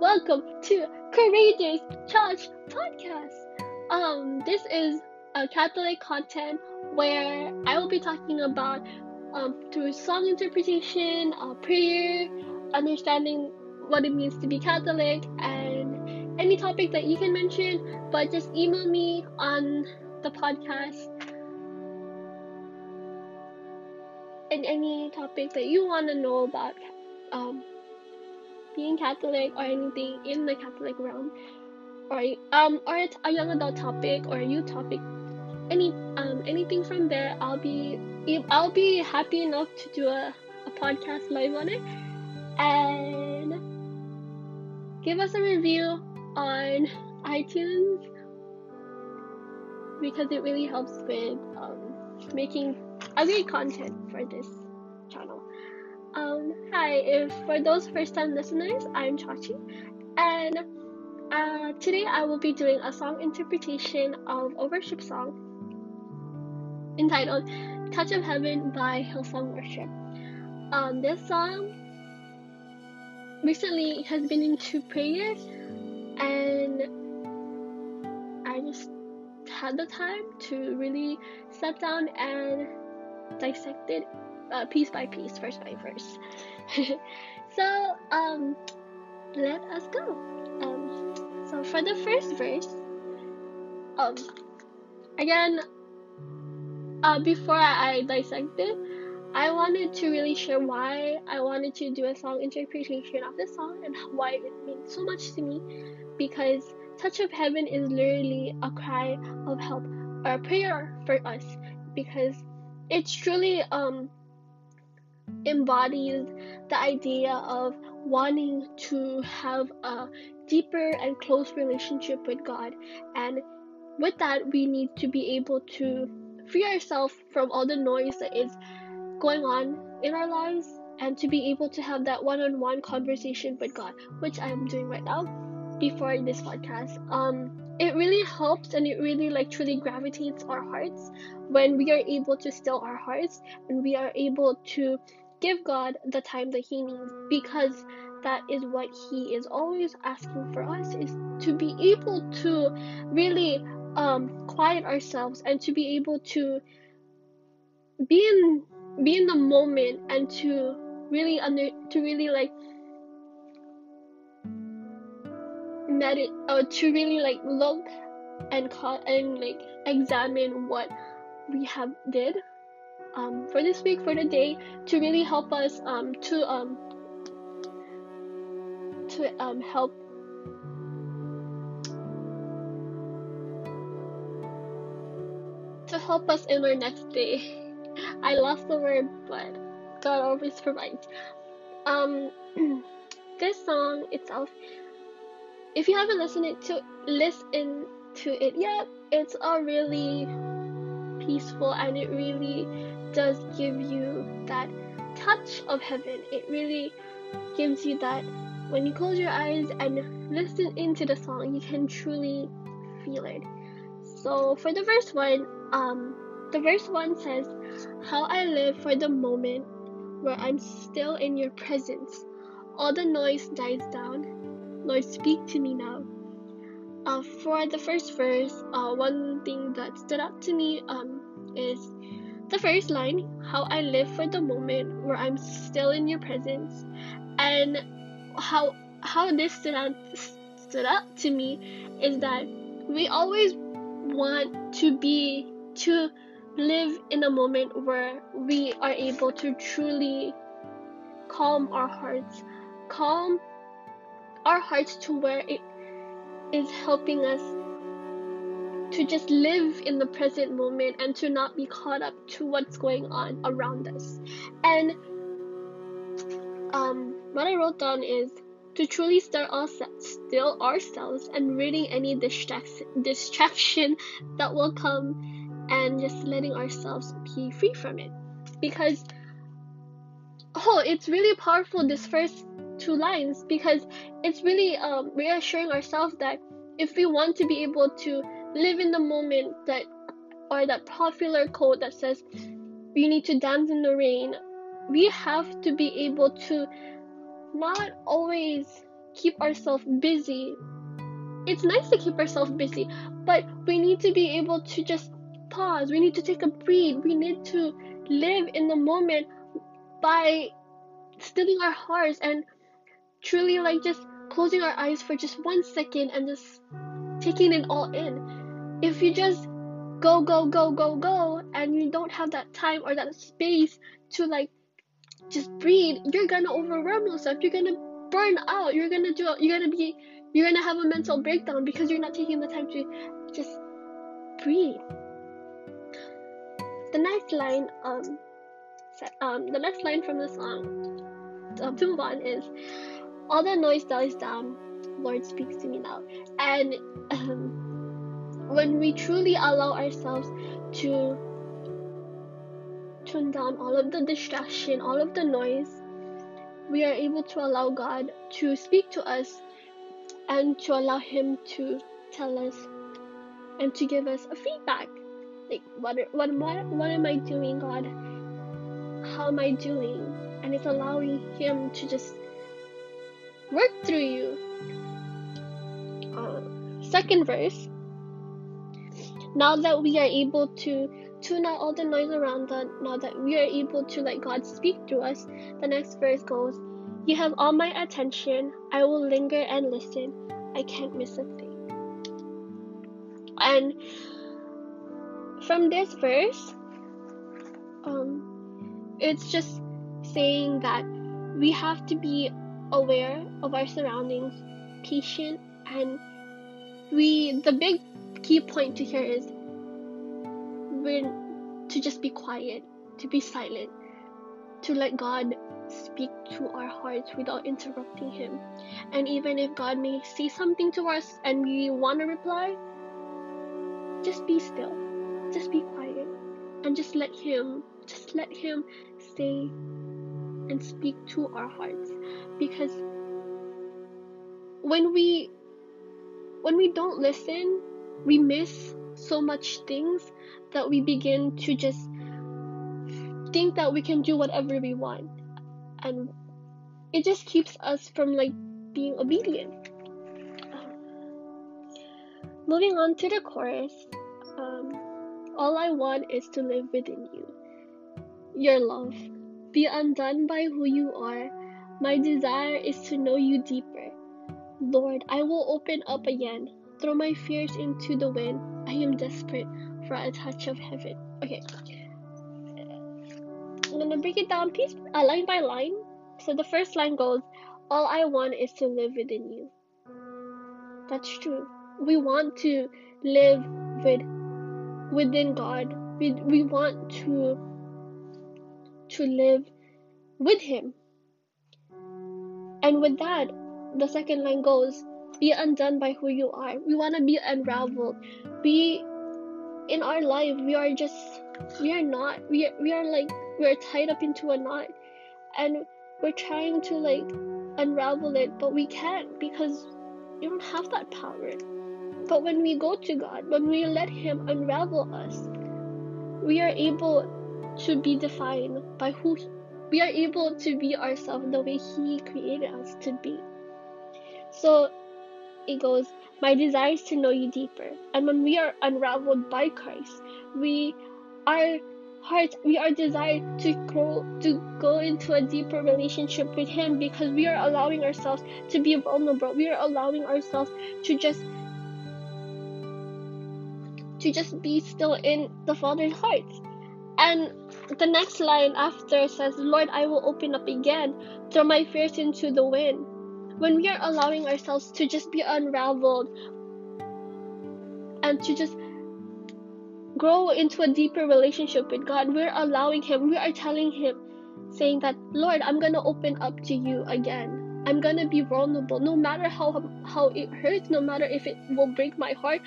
welcome to Courageous Church Podcast. Um, this is a Catholic content where I will be talking about um, through song interpretation, uh, prayer, understanding what it means to be Catholic, and any topic that you can mention. But just email me on the podcast and any topic that you want to know about um, being Catholic or anything in the Catholic realm, or um or a young adult topic or a youth topic, any um anything from there, I'll be if I'll be happy enough to do a, a podcast live on it, and give us a review on iTunes because it really helps with um, making great content for this channel. Um, hi, if for those first time listeners, I'm Chachi, and uh, today I will be doing a song interpretation of a worship song entitled Touch of Heaven by Hillsong Worship. Um, this song recently has been into prayers, and I just had the time to really sit down and dissect it uh, piece by piece, verse by verse. so, um, let us go. Um, so for the first verse, um, again, uh, before I, I dissect it, I wanted to really share why I wanted to do a song interpretation of this song and why it means so much to me, because Touch of Heaven is literally a cry of help or a prayer for us, because it's truly um embodies the idea of wanting to have a deeper and close relationship with God. And with that, we need to be able to free ourselves from all the noise that is going on in our lives and to be able to have that one on one conversation with God, which I'm doing right now before this podcast. Um, it really helps and it really like truly gravitates our hearts when we are able to still our hearts and we are able to give God the time that He needs because that is what He is always asking for us is to be able to really um, quiet ourselves and to be able to be in be in the moment and to really under to really like medit or to really like look and cut and like examine what we have did um, for this week for the day to really help us um, to um, to um, help to help us in our next day. I lost the word, but God always provides. Um, this song itself, if you haven't listened to listen to it yet, it's a really peaceful and it really does give you that touch of heaven. It really gives you that when you close your eyes and listen into the song, you can truly feel it. So for the verse one, um, the verse one says, "How I live for the moment where I'm still in your presence. All the noise dies down. Lord, speak to me now." Uh, for the first verse, uh, one thing that stood out to me um, is the first line, how I live for the moment where I'm still in your presence, and how how this stood out stood out to me is that we always want to be to live in a moment where we are able to truly calm our hearts, calm our hearts to where it is helping us to just live in the present moment and to not be caught up to what's going on around us. And um, what I wrote down is to truly still, still ourselves and reading any distrac- distraction that will come and just letting ourselves be free from it. Because, oh, it's really powerful, this first two lines, because it's really um, reassuring ourselves that if we want to be able to live in the moment that or that popular quote that says we need to dance in the rain we have to be able to not always keep ourselves busy. It's nice to keep ourselves busy, but we need to be able to just pause. We need to take a breathe. We need to live in the moment by stilling our hearts and truly like just closing our eyes for just one second and just taking it all in. If you just go, go, go, go, go, and you don't have that time or that space to like just breathe, you're gonna overwhelm yourself. You're gonna burn out. You're gonna do. You're gonna be. You're gonna have a mental breakdown because you're not taking the time to just breathe. The next line, um, um, the next line from the song, um, to move on is, all the noise dies down. Lord speaks to me now, and um, when we truly allow ourselves to tune down all of the distraction, all of the noise, we are able to allow God to speak to us and to allow Him to tell us and to give us a feedback. Like, what, what, what, what am I doing, God? How am I doing? And it's allowing Him to just work through you. Uh, second verse. Now that we are able to tune out all the noise around us, now that we are able to let God speak through us, the next verse goes, You have all my attention. I will linger and listen. I can't miss a thing. And from this verse, um, it's just saying that we have to be aware of our surroundings, patient, and we. The big key point to here is we're to just be quiet, to be silent, to let God speak to our hearts without interrupting Him. And even if God may say something to us and we want to reply, just be still, just be quiet, and just let Him, just let Him say and speak to our hearts. Because when we when we don't listen, we miss so much things that we begin to just think that we can do whatever we want. And it just keeps us from like being obedient. Moving on to the chorus um, all i want is to live within you. Your love be undone by who you are my desire is to know you deeper lord i will open up again throw my fears into the wind i am desperate for a touch of heaven. Okay. I'm gonna break it down piece uh, line by line. So the first line goes, All I want is to live within you. That's true. We want to live with within God. We we want to to live with him. And with that, the second line goes, be undone by who you are. We want to be unraveled. Be in our life we are just we are not we are, we are like we are tied up into a knot and we're trying to like unravel it but we can't because you don't have that power but when we go to god when we let him unravel us we are able to be defined by who he, we are able to be ourselves the way he created us to be so it goes my desire is to know you deeper. And when we are unraveled by Christ, we our hearts we are desired to grow to go into a deeper relationship with him because we are allowing ourselves to be vulnerable. We are allowing ourselves to just to just be still in the Father's heart. And the next line after says, Lord, I will open up again, throw my fears into the wind when we are allowing ourselves to just be unraveled and to just grow into a deeper relationship with God, we're allowing Him, we are telling Him, saying that, Lord, I'm gonna open up to you again. I'm gonna be vulnerable, no matter how how it hurts, no matter if it will break my heart,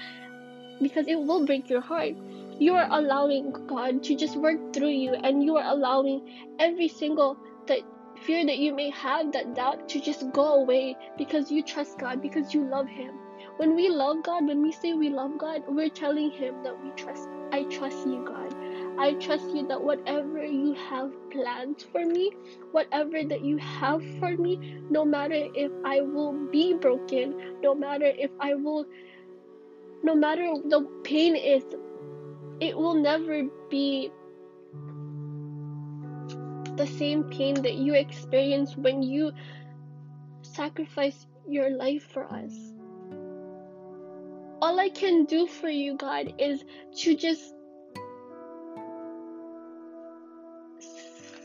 because it will break your heart. You are allowing God to just work through you, and you are allowing every single that fear that you may have, that doubt to just go away because you trust God, because you love Him. When we love God, when we say we love God, we're telling Him that we trust. I trust you, God. I trust you that whatever you have planned for me, whatever that you have for me, no matter if I will be broken, no matter if I will, no matter the pain is, it will never be the same pain that you experience when you sacrifice your life for us. All I can do for you, God, is to just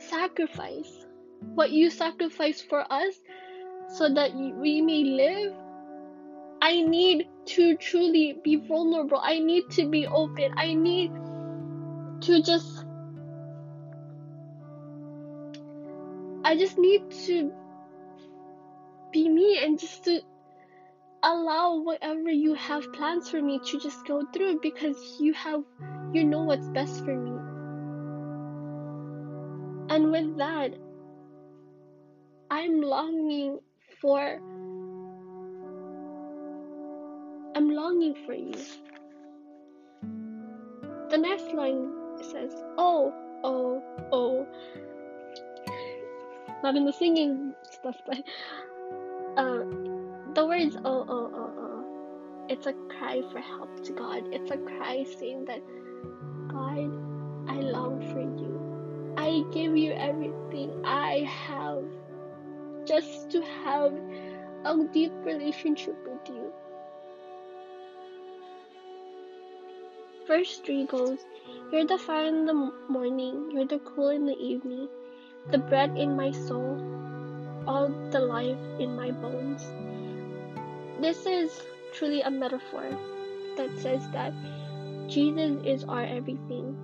sacrifice what you sacrificed for us so that we may live. I need to truly be vulnerable. I need to be open. I need to just. I just need to be me and just to allow whatever you have plans for me to just go through because you have you know what's best for me and with that i'm longing for i'm longing for you the next line says oh oh oh not in the singing stuff but uh, the words oh oh oh oh it's a cry for help to God. It's a cry saying that God, I long for you. I give you everything I have just to have a deep relationship with you. Verse 3 goes, You're the fire in the morning, you're the cool in the evening, the bread in my soul, all the life in my bones. This is truly a metaphor that says that Jesus is our everything.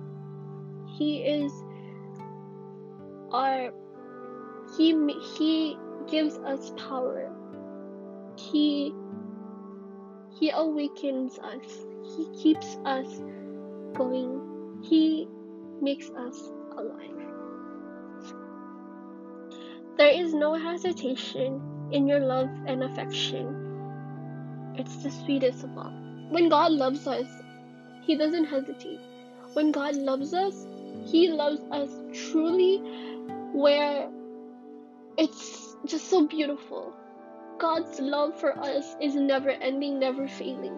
He is our he he gives us power. He he awakens us. He keeps us going. He makes us alive. There is no hesitation in your love and affection. It's the sweetest of all. When God loves us, He doesn't hesitate. When God loves us, He loves us truly, where it's just so beautiful. God's love for us is never ending, never failing.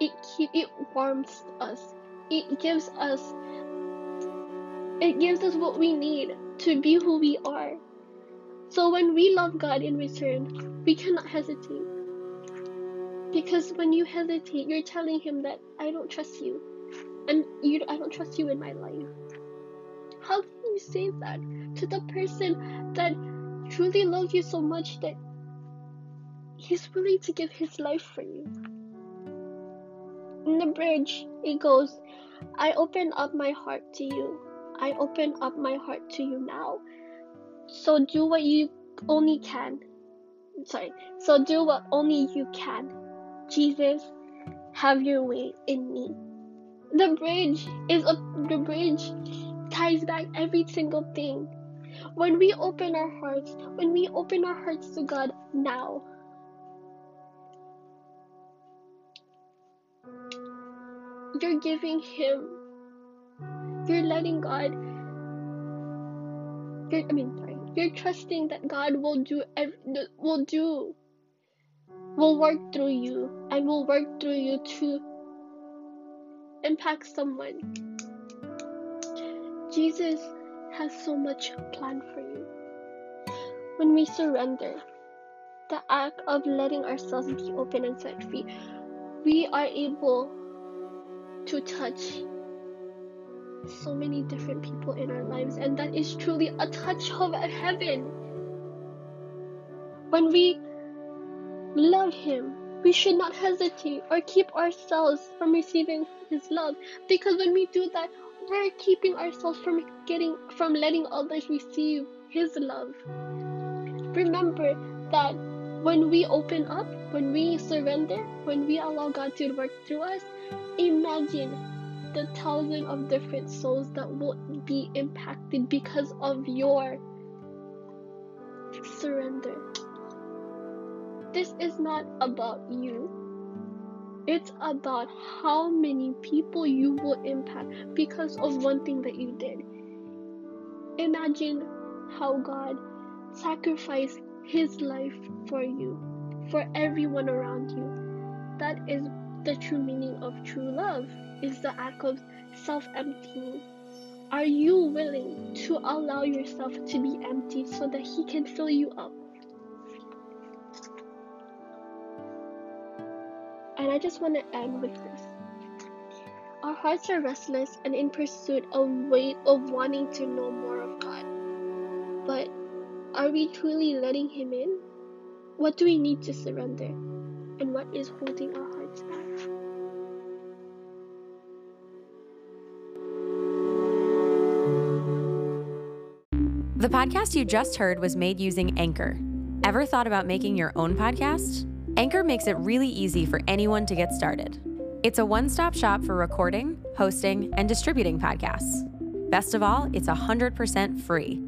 It keep, it warms us. It gives us it gives us what we need to be who we are. So when we love God in return, we cannot hesitate. Because when you hesitate, you're telling him that I don't trust you. And you I don't trust you in my life. How can you say that to the person that truly loves you so much that he's willing to give his life for you? In the bridge, it goes, I open up my heart to you. I open up my heart to you now. So do what you only can. Sorry. So do what only you can. Jesus, have your way in me. The bridge is a the bridge ties back every single thing. When we open our hearts, when we open our hearts to God now, you're giving Him you're letting God. You're, I mean, sorry. You're trusting that God will do. Will do. Will work through you and will work through you to impact someone. Jesus has so much planned for you. When we surrender, the act of letting ourselves be open and set free, we are able to touch so many different people in our lives, and that is truly a touch of heaven. When we love Him, we should not hesitate or keep ourselves from receiving His love, because when we do that, we're keeping ourselves from getting from letting others receive His love. Remember that when we open up, when we surrender, when we allow God to work through us, imagine the thousand of different souls that will be impacted because of your surrender. This is not about you. It's about how many people you will impact because of one thing that you did. Imagine how God sacrificed his life for you, for everyone around you. That is the true meaning of true love, is the act of self-emptying. Are you willing to allow yourself to be empty so that he can fill you up? And I just want to end with this. Our hearts are restless and in pursuit of wait of wanting to know more of God. But are we truly letting him in? What do we need to surrender? And what is holding our hearts back? The podcast you just heard was made using Anchor. Ever thought about making your own podcast? Anchor makes it really easy for anyone to get started. It's a one stop shop for recording, hosting, and distributing podcasts. Best of all, it's 100% free.